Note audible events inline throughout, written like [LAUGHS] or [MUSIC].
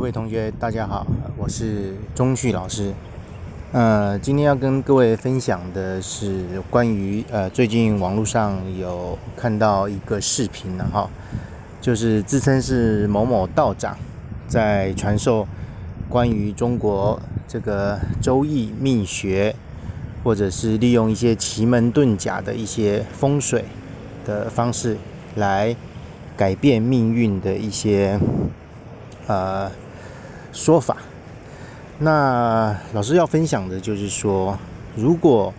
各位同学，大家好，我是钟旭老师。呃，今天要跟各位分享的是关于呃，最近网络上有看到一个视频了哈，就是自称是某某道长在传授关于中国这个周易命学，或者是利用一些奇门遁甲的一些风水的方式来改变命运的一些呃说法。那老师要分享的就是说，如果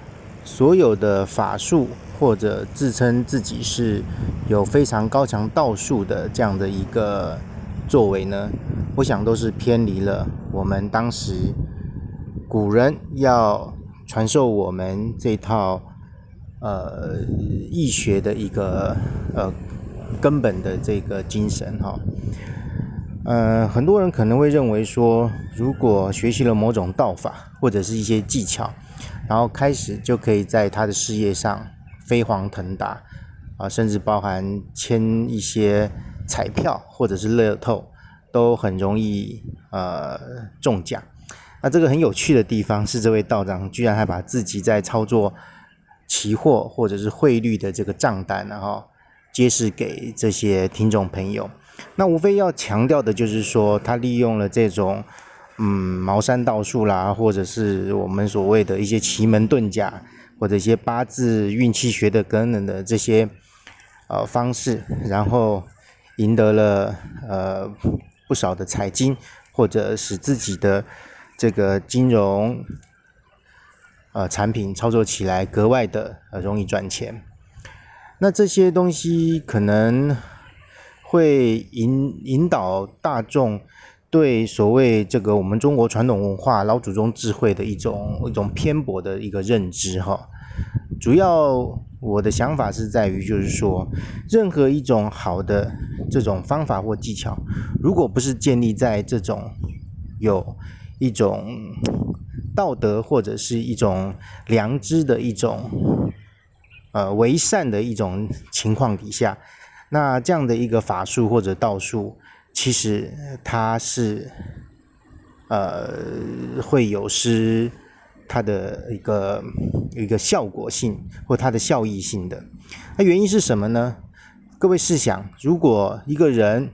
所有的法术或者自称自己是有非常高强道术的这样的一个作为呢，我想都是偏离了我们当时古人要传授我们这套呃易学的一个呃根本的这个精神哈。呃，很多人可能会认为说，如果学习了某种道法或者是一些技巧，然后开始就可以在他的事业上飞黄腾达，啊，甚至包含签一些彩票或者是乐透，都很容易呃中奖。那这个很有趣的地方是，这位道长居然还把自己在操作期货或者是汇率的这个账单，然后揭示给这些听众朋友。那无非要强调的就是说，他利用了这种，嗯，茅山道术啦，或者是我们所谓的一些奇门遁甲，或者一些八字运气学的等等的这些，呃方式，然后赢得了呃不少的财金，或者使自己的这个金融，呃产品操作起来格外的呃容易赚钱。那这些东西可能。会引引导大众对所谓这个我们中国传统文化老祖宗智慧的一种一种偏颇的一个认知哈。主要我的想法是在于，就是说，任何一种好的这种方法或技巧，如果不是建立在这种有一种道德或者是一种良知的一种呃为善的一种情况底下。那这样的一个法术或者道术，其实它是，呃，会有失它的一个一个效果性或它的效益性的。那原因是什么呢？各位试想，如果一个人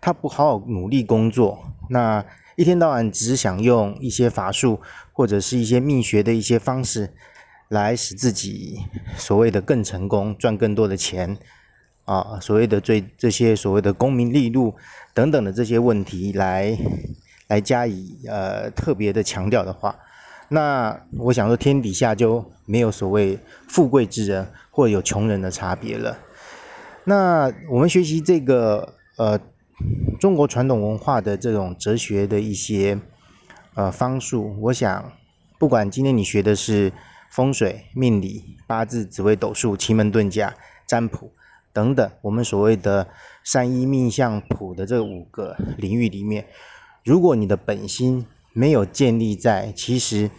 他不好好努力工作，那一天到晚只想用一些法术或者是一些秘学的一些方式，来使自己所谓的更成功，赚更多的钱。啊，所谓的最这些所谓的功名利禄等等的这些问题来来加以呃特别的强调的话，那我想说天底下就没有所谓富贵之人或有穷人的差别了。那我们学习这个呃中国传统文化的这种哲学的一些呃方术，我想不管今天你学的是风水、命理、八字、紫微斗数、奇门遁甲、占卜。等等，我们所谓的三一命相谱的这五个领域里面，如果你的本心没有建立在，其实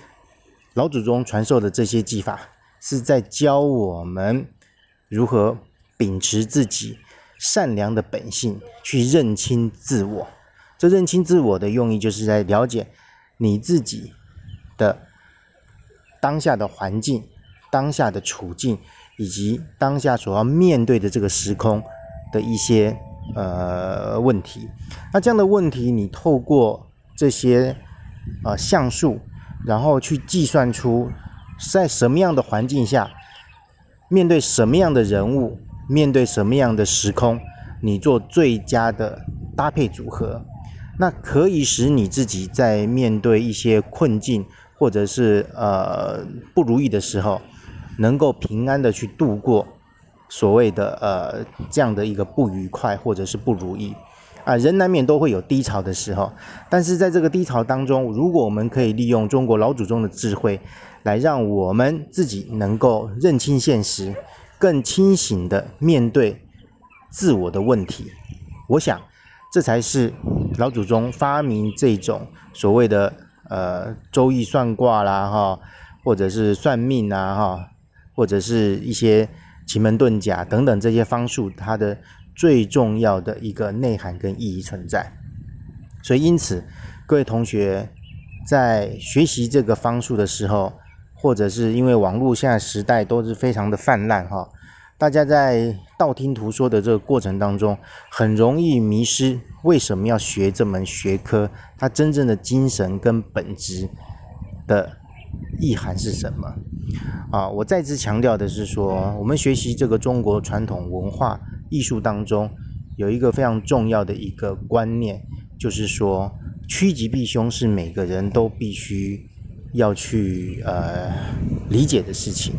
老祖宗传授的这些技法是在教我们如何秉持自己善良的本性去认清自我。这认清自我的用意，就是在了解你自己的当下的环境、当下的处境。以及当下所要面对的这个时空的一些呃问题，那这样的问题，你透过这些呃像素，然后去计算出在什么样的环境下，面对什么样的人物，面对什么样的时空，你做最佳的搭配组合，那可以使你自己在面对一些困境或者是呃不如意的时候。能够平安的去度过所谓的呃这样的一个不愉快或者是不如意啊，人难免都会有低潮的时候，但是在这个低潮当中，如果我们可以利用中国老祖宗的智慧，来让我们自己能够认清现实，更清醒的面对自我的问题，我想这才是老祖宗发明这种所谓的呃周易算卦啦哈，或者是算命啊哈。或者是一些奇门遁甲等等这些方术，它的最重要的一个内涵跟意义存在。所以因此，各位同学在学习这个方术的时候，或者是因为网络现在时代都是非常的泛滥哈，大家在道听途说的这个过程当中，很容易迷失为什么要学这门学科，它真正的精神跟本质的意涵是什么？啊，我再次强调的是说，我们学习这个中国传统文化艺术当中，有一个非常重要的一个观念，就是说趋吉避凶是每个人都必须。要去呃理解的事情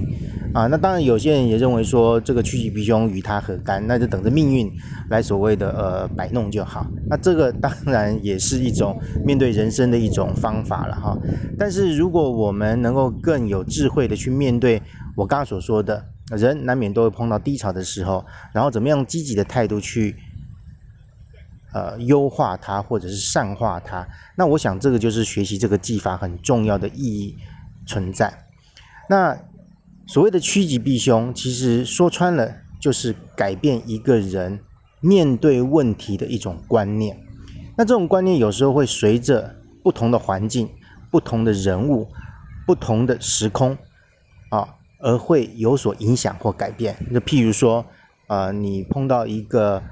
啊，那当然有些人也认为说这个趋吉避凶与他何干，那就等着命运来所谓的呃摆弄就好。那这个当然也是一种面对人生的一种方法了哈。但是如果我们能够更有智慧的去面对我刚刚所说的，人难免都会碰到低潮的时候，然后怎么样积极的态度去。呃，优化它或者是善化它，那我想这个就是学习这个技法很重要的意义存在。那所谓的趋吉避凶，其实说穿了就是改变一个人面对问题的一种观念。那这种观念有时候会随着不同的环境、不同的人物、不同的时空啊，而会有所影响或改变。就譬如说，呃，你碰到一个。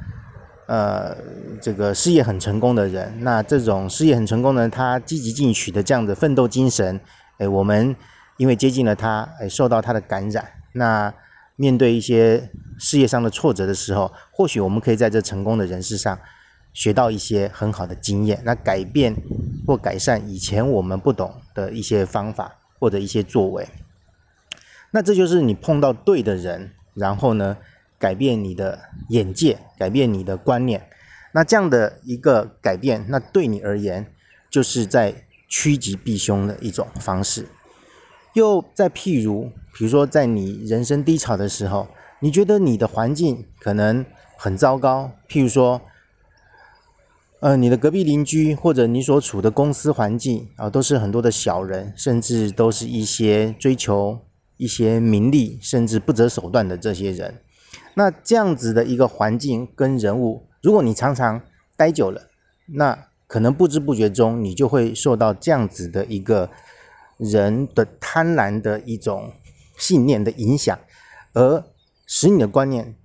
呃，这个事业很成功的人，那这种事业很成功的人，他积极进取的这样的奋斗精神，哎，我们因为接近了他，哎，受到他的感染，那面对一些事业上的挫折的时候，或许我们可以在这成功的人士上学到一些很好的经验，那改变或改善以前我们不懂的一些方法或者一些作为，那这就是你碰到对的人，然后呢？改变你的眼界，改变你的观念，那这样的一个改变，那对你而言，就是在趋吉避凶的一种方式。又再譬如，比如说在你人生低潮的时候，你觉得你的环境可能很糟糕，譬如说，呃，你的隔壁邻居或者你所处的公司环境啊，都是很多的小人，甚至都是一些追求一些名利，甚至不择手段的这些人。那这样子的一个环境跟人物，如果你常常待久了，那可能不知不觉中你就会受到这样子的一个人的贪婪的一种信念的影响，而使你的观念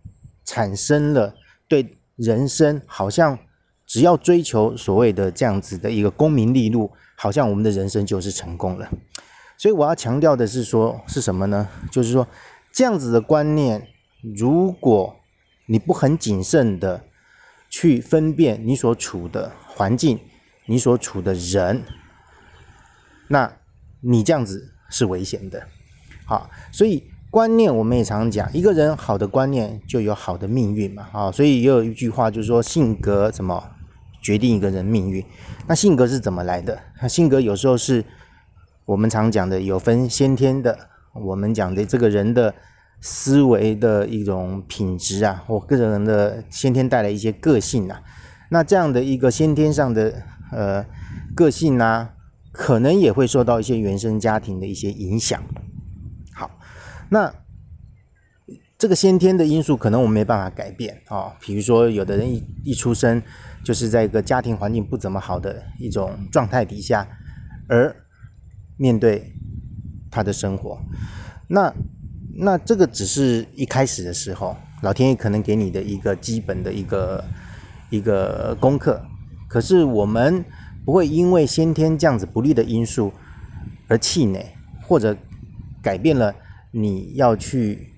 产生了对人生好像只要追求所谓的这样子的一个功名利禄，好像我们的人生就是成功了。所以我要强调的是说，是什么呢？就是说这样子的观念。如果你不很谨慎的去分辨你所处的环境，你所处的人，那你这样子是危险的。好，所以观念我们也常讲，一个人好的观念就有好的命运嘛。啊，所以也有一句话就是说，性格怎么决定一个人命运？那性格是怎么来的？性格有时候是我们常讲的有分先天的，我们讲的这个人的。思维的一种品质啊，或个人的先天带来一些个性啊，那这样的一个先天上的呃个性呢，可能也会受到一些原生家庭的一些影响。好，那这个先天的因素可能我们没办法改变啊，比如说有的人一一出生就是在一个家庭环境不怎么好的一种状态底下，而面对他的生活，那。那这个只是一开始的时候，老天爷可能给你的一个基本的一个一个功课。可是我们不会因为先天这样子不利的因素而气馁，或者改变了你要去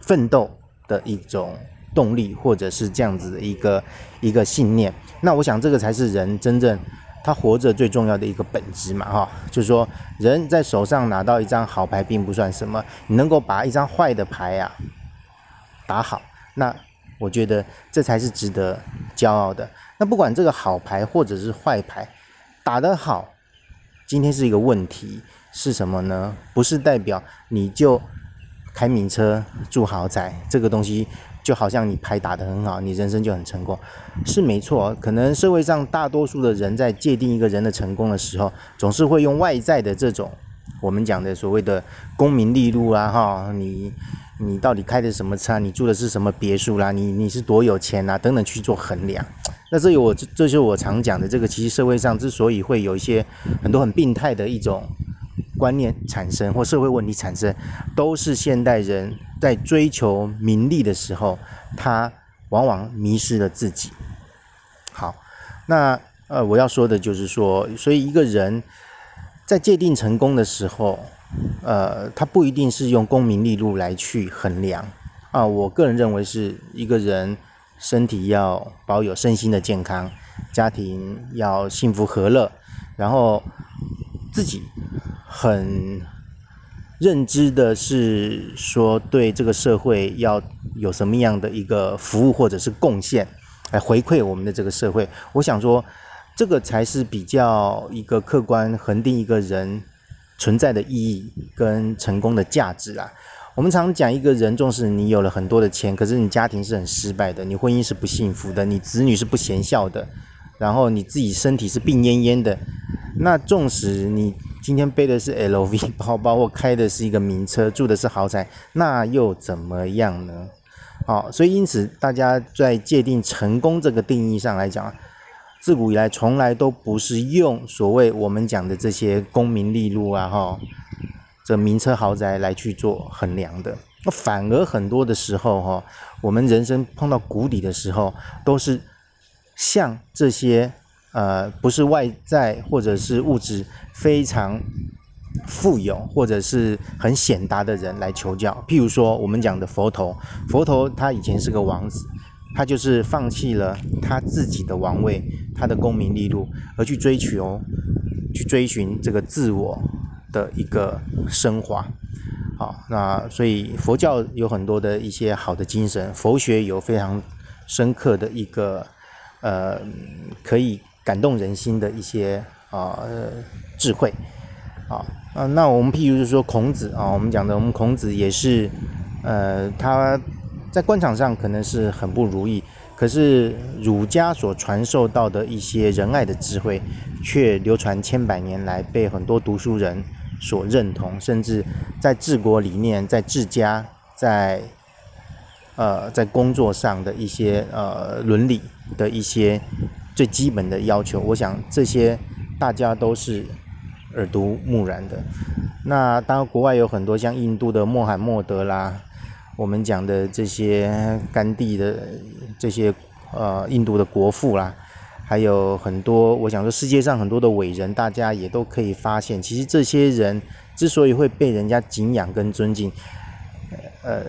奋斗的一种动力，或者是这样子的一个一个信念。那我想这个才是人真正。他活着最重要的一个本质嘛，哈，就是说人在手上拿到一张好牌并不算什么，你能够把一张坏的牌呀打好，那我觉得这才是值得骄傲的。那不管这个好牌或者是坏牌打得好，今天是一个问题是什么呢？不是代表你就开名车住豪宅，这个东西。就好像你牌打得很好，你人生就很成功，是没错。可能社会上大多数的人在界定一个人的成功的时候，总是会用外在的这种我们讲的所谓的功名利禄啊，哈，你你到底开的什么车，你住的是什么别墅啦，你你是多有钱啊，等等去做衡量。那这有我这这就是我常讲的这个，其实社会上之所以会有一些很多很病态的一种观念产生或社会问题产生，都是现代人在追求名利的时候，他往往迷失了自己。好，那呃我要说的就是说，所以一个人在界定成功的时候，呃，他不一定是用功名利禄来去衡量啊。我个人认为是一个人。身体要保有身心的健康，家庭要幸福和乐，然后自己很认知的是说对这个社会要有什么样的一个服务或者是贡献来回馈我们的这个社会。我想说，这个才是比较一个客观恒定一个人存在的意义跟成功的价值啊。我们常讲一个人，纵使你有了很多的钱，可是你家庭是很失败的，你婚姻是不幸福的，你子女是不贤孝的，然后你自己身体是病恹恹的，那纵使你今天背的是 LV [LAUGHS] 包包或开的是一个名车，住的是豪宅，那又怎么样呢？好，所以因此大家在界定成功这个定义上来讲，自古以来从来都不是用所谓我们讲的这些功名利禄啊，哈。这名车豪宅来去做衡量的，那反而很多的时候哈，我们人生碰到谷底的时候，都是向这些呃不是外在或者是物质非常富有或者是很显达的人来求教。譬如说我们讲的佛陀，佛陀他以前是个王子，他就是放弃了他自己的王位，他的功名利禄，而去追求去追寻这个自我。的一个升华，好，那所以佛教有很多的一些好的精神，佛学有非常深刻的一个呃可以感动人心的一些啊智慧，啊，那我们譬如是说孔子啊，我们讲的我们孔子也是呃他在官场上可能是很不如意，可是儒家所传授到的一些仁爱的智慧，却流传千百年来，被很多读书人。所认同，甚至在治国理念、在治家、在呃在工作上的一些呃伦理的一些最基本的要求，我想这些大家都是耳濡目染的。那当然，国外有很多像印度的穆罕默德啦，我们讲的这些甘地的这些呃印度的国父啦。还有很多，我想说，世界上很多的伟人，大家也都可以发现，其实这些人之所以会被人家敬仰跟尊敬，呃，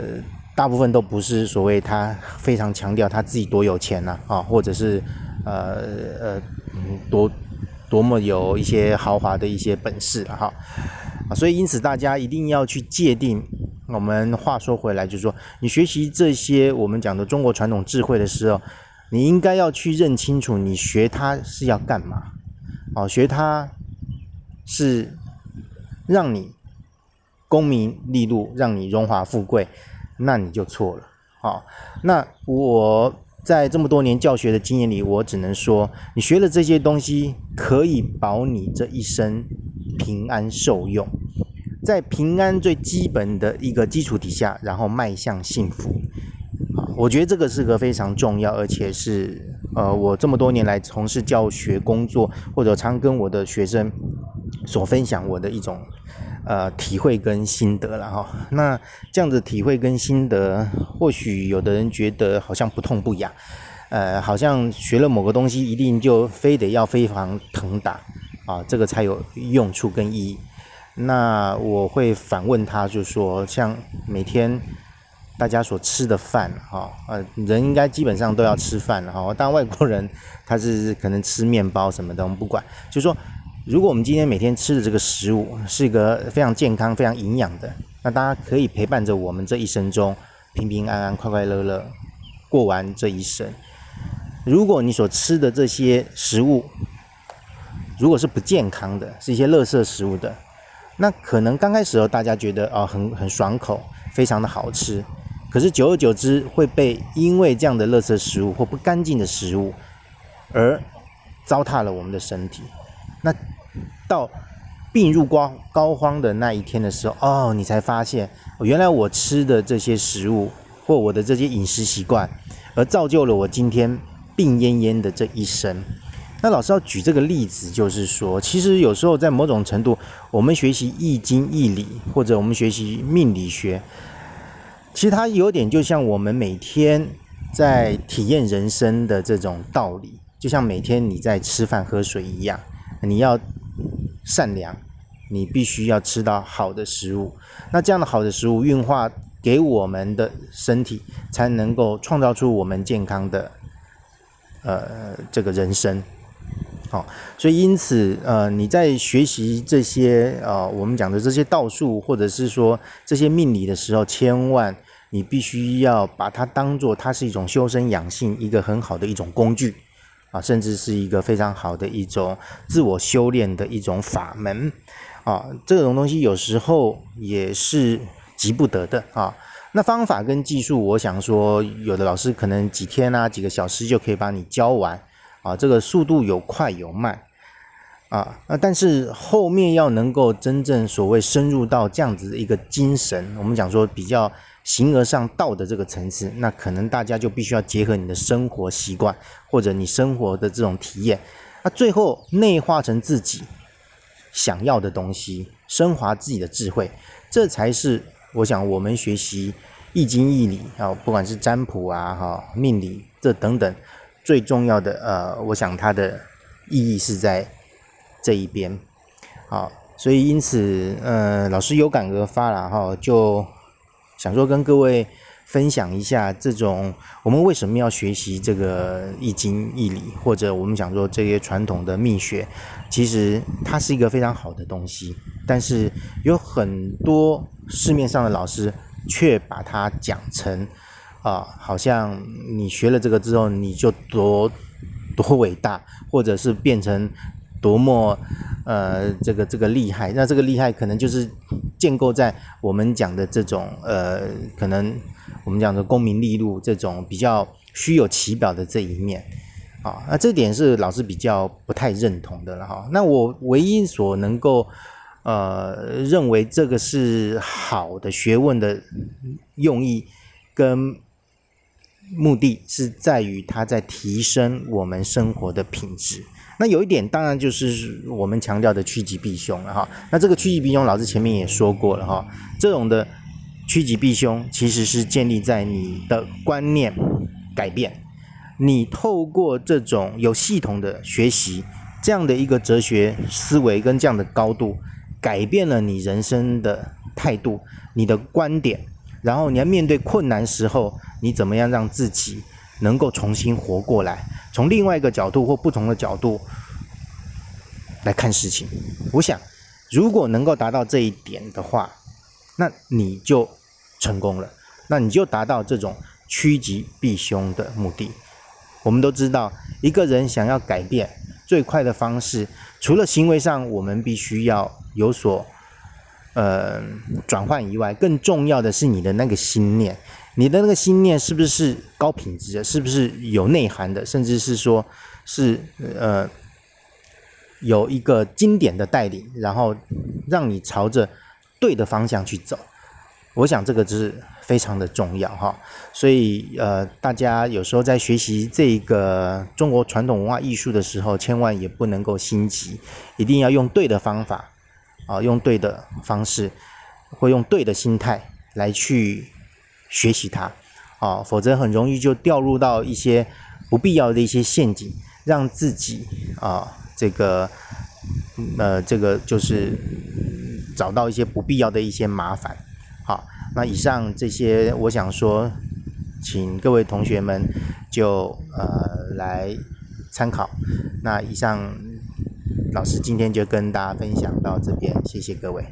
大部分都不是所谓他非常强调他自己多有钱呐，啊，或者是呃呃多多么有一些豪华的一些本事哈，啊，所以因此大家一定要去界定。我们话说回来，就是说，你学习这些我们讲的中国传统智慧的时候。你应该要去认清楚，你学它是要干嘛？哦，学它是让你功名利禄，让你荣华富贵，那你就错了。好，那我在这么多年教学的经验里，我只能说，你学了这些东西，可以保你这一生平安受用，在平安最基本的一个基础底下，然后迈向幸福。啊我觉得这个是个非常重要，而且是呃，我这么多年来从事教学工作，或者常跟我的学生所分享我的一种呃体会跟心得了哈。那这样子体会跟心得，或许有的人觉得好像不痛不痒，呃，好像学了某个东西一定就非得要非常疼打啊，这个才有用处跟意义。那我会反问他，就说像每天。大家所吃的饭，哈，呃，人应该基本上都要吃饭，哈。当然，外国人他是可能吃面包什么的，我们不管。就是说，如果我们今天每天吃的这个食物是一个非常健康、非常营养的，那大家可以陪伴着我们这一生中平平安安、快快乐乐过完这一生。如果你所吃的这些食物，如果是不健康的，是一些垃圾食物的，那可能刚开始候，大家觉得哦很很爽口，非常的好吃。可是久而久之会被因为这样的垃圾食物或不干净的食物而糟蹋了我们的身体。那到病入膏膏肓的那一天的时候，哦，你才发现，原来我吃的这些食物或我的这些饮食习惯，而造就了我今天病恹恹的这一生。那老师要举这个例子，就是说，其实有时候在某种程度，我们学习易经易理，或者我们学习命理学，其实它有点就像我们每天在体验人生的这种道理，就像每天你在吃饭喝水一样，你要善良，你必须要吃到好的食物，那这样的好的食物运化给我们的身体，才能够创造出我们健康的呃这个人生。好，所以因此，呃，你在学习这些呃我们讲的这些道术，或者是说这些命理的时候，千万你必须要把它当做它是一种修身养性一个很好的一种工具啊，甚至是一个非常好的一种自我修炼的一种法门啊。这种东西有时候也是急不得的啊。那方法跟技术，我想说，有的老师可能几天啊几个小时就可以把你教完。啊，这个速度有快有慢，啊，那但是后面要能够真正所谓深入到这样子的一个精神，我们讲说比较形而上道的这个层次，那可能大家就必须要结合你的生活习惯或者你生活的这种体验，那最后内化成自己想要的东西，升华自己的智慧，这才是我想我们学习易经易理啊，不管是占卜啊、哈命理这等等。最重要的，呃，我想它的意义是在这一边，好，所以因此，呃，老师有感而发了哈，就想说跟各位分享一下，这种我们为什么要学习这个易经易理，或者我们讲说这些传统的秘学，其实它是一个非常好的东西，但是有很多市面上的老师却把它讲成。啊，好像你学了这个之后，你就多多伟大，或者是变成多么呃这个这个厉害。那这个厉害可能就是建构在我们讲的这种呃，可能我们讲的功名利禄这种比较虚有其表的这一面啊。那这点是老师比较不太认同的了哈。那我唯一所能够呃认为这个是好的学问的用意跟。目的是在于它在提升我们生活的品质。那有一点当然就是我们强调的趋吉避凶了哈。那这个趋吉避凶，老师前面也说过了哈。这种的趋吉避凶，其实是建立在你的观念改变。你透过这种有系统的学习，这样的一个哲学思维跟这样的高度，改变了你人生的态度，你的观点。然后你要面对困难时候，你怎么样让自己能够重新活过来？从另外一个角度或不同的角度来看事情。我想，如果能够达到这一点的话，那你就成功了。那你就达到这种趋吉避凶的目的。我们都知道，一个人想要改变最快的方式，除了行为上，我们必须要有所。呃，转换以外，更重要的是你的那个心念，你的那个心念是不是高品质的，是不是有内涵的，甚至是说，是呃，有一个经典的带领，然后让你朝着对的方向去走。我想这个是非常的重要哈。所以呃，大家有时候在学习这个中国传统文化艺术的时候，千万也不能够心急，一定要用对的方法。啊，用对的方式，或用对的心态来去学习它，啊，否则很容易就掉入到一些不必要的一些陷阱，让自己啊，这个，呃，这个就是找到一些不必要的一些麻烦。好，那以上这些，我想说，请各位同学们就呃来参考。那以上。老师今天就跟大家分享到这边，谢谢各位。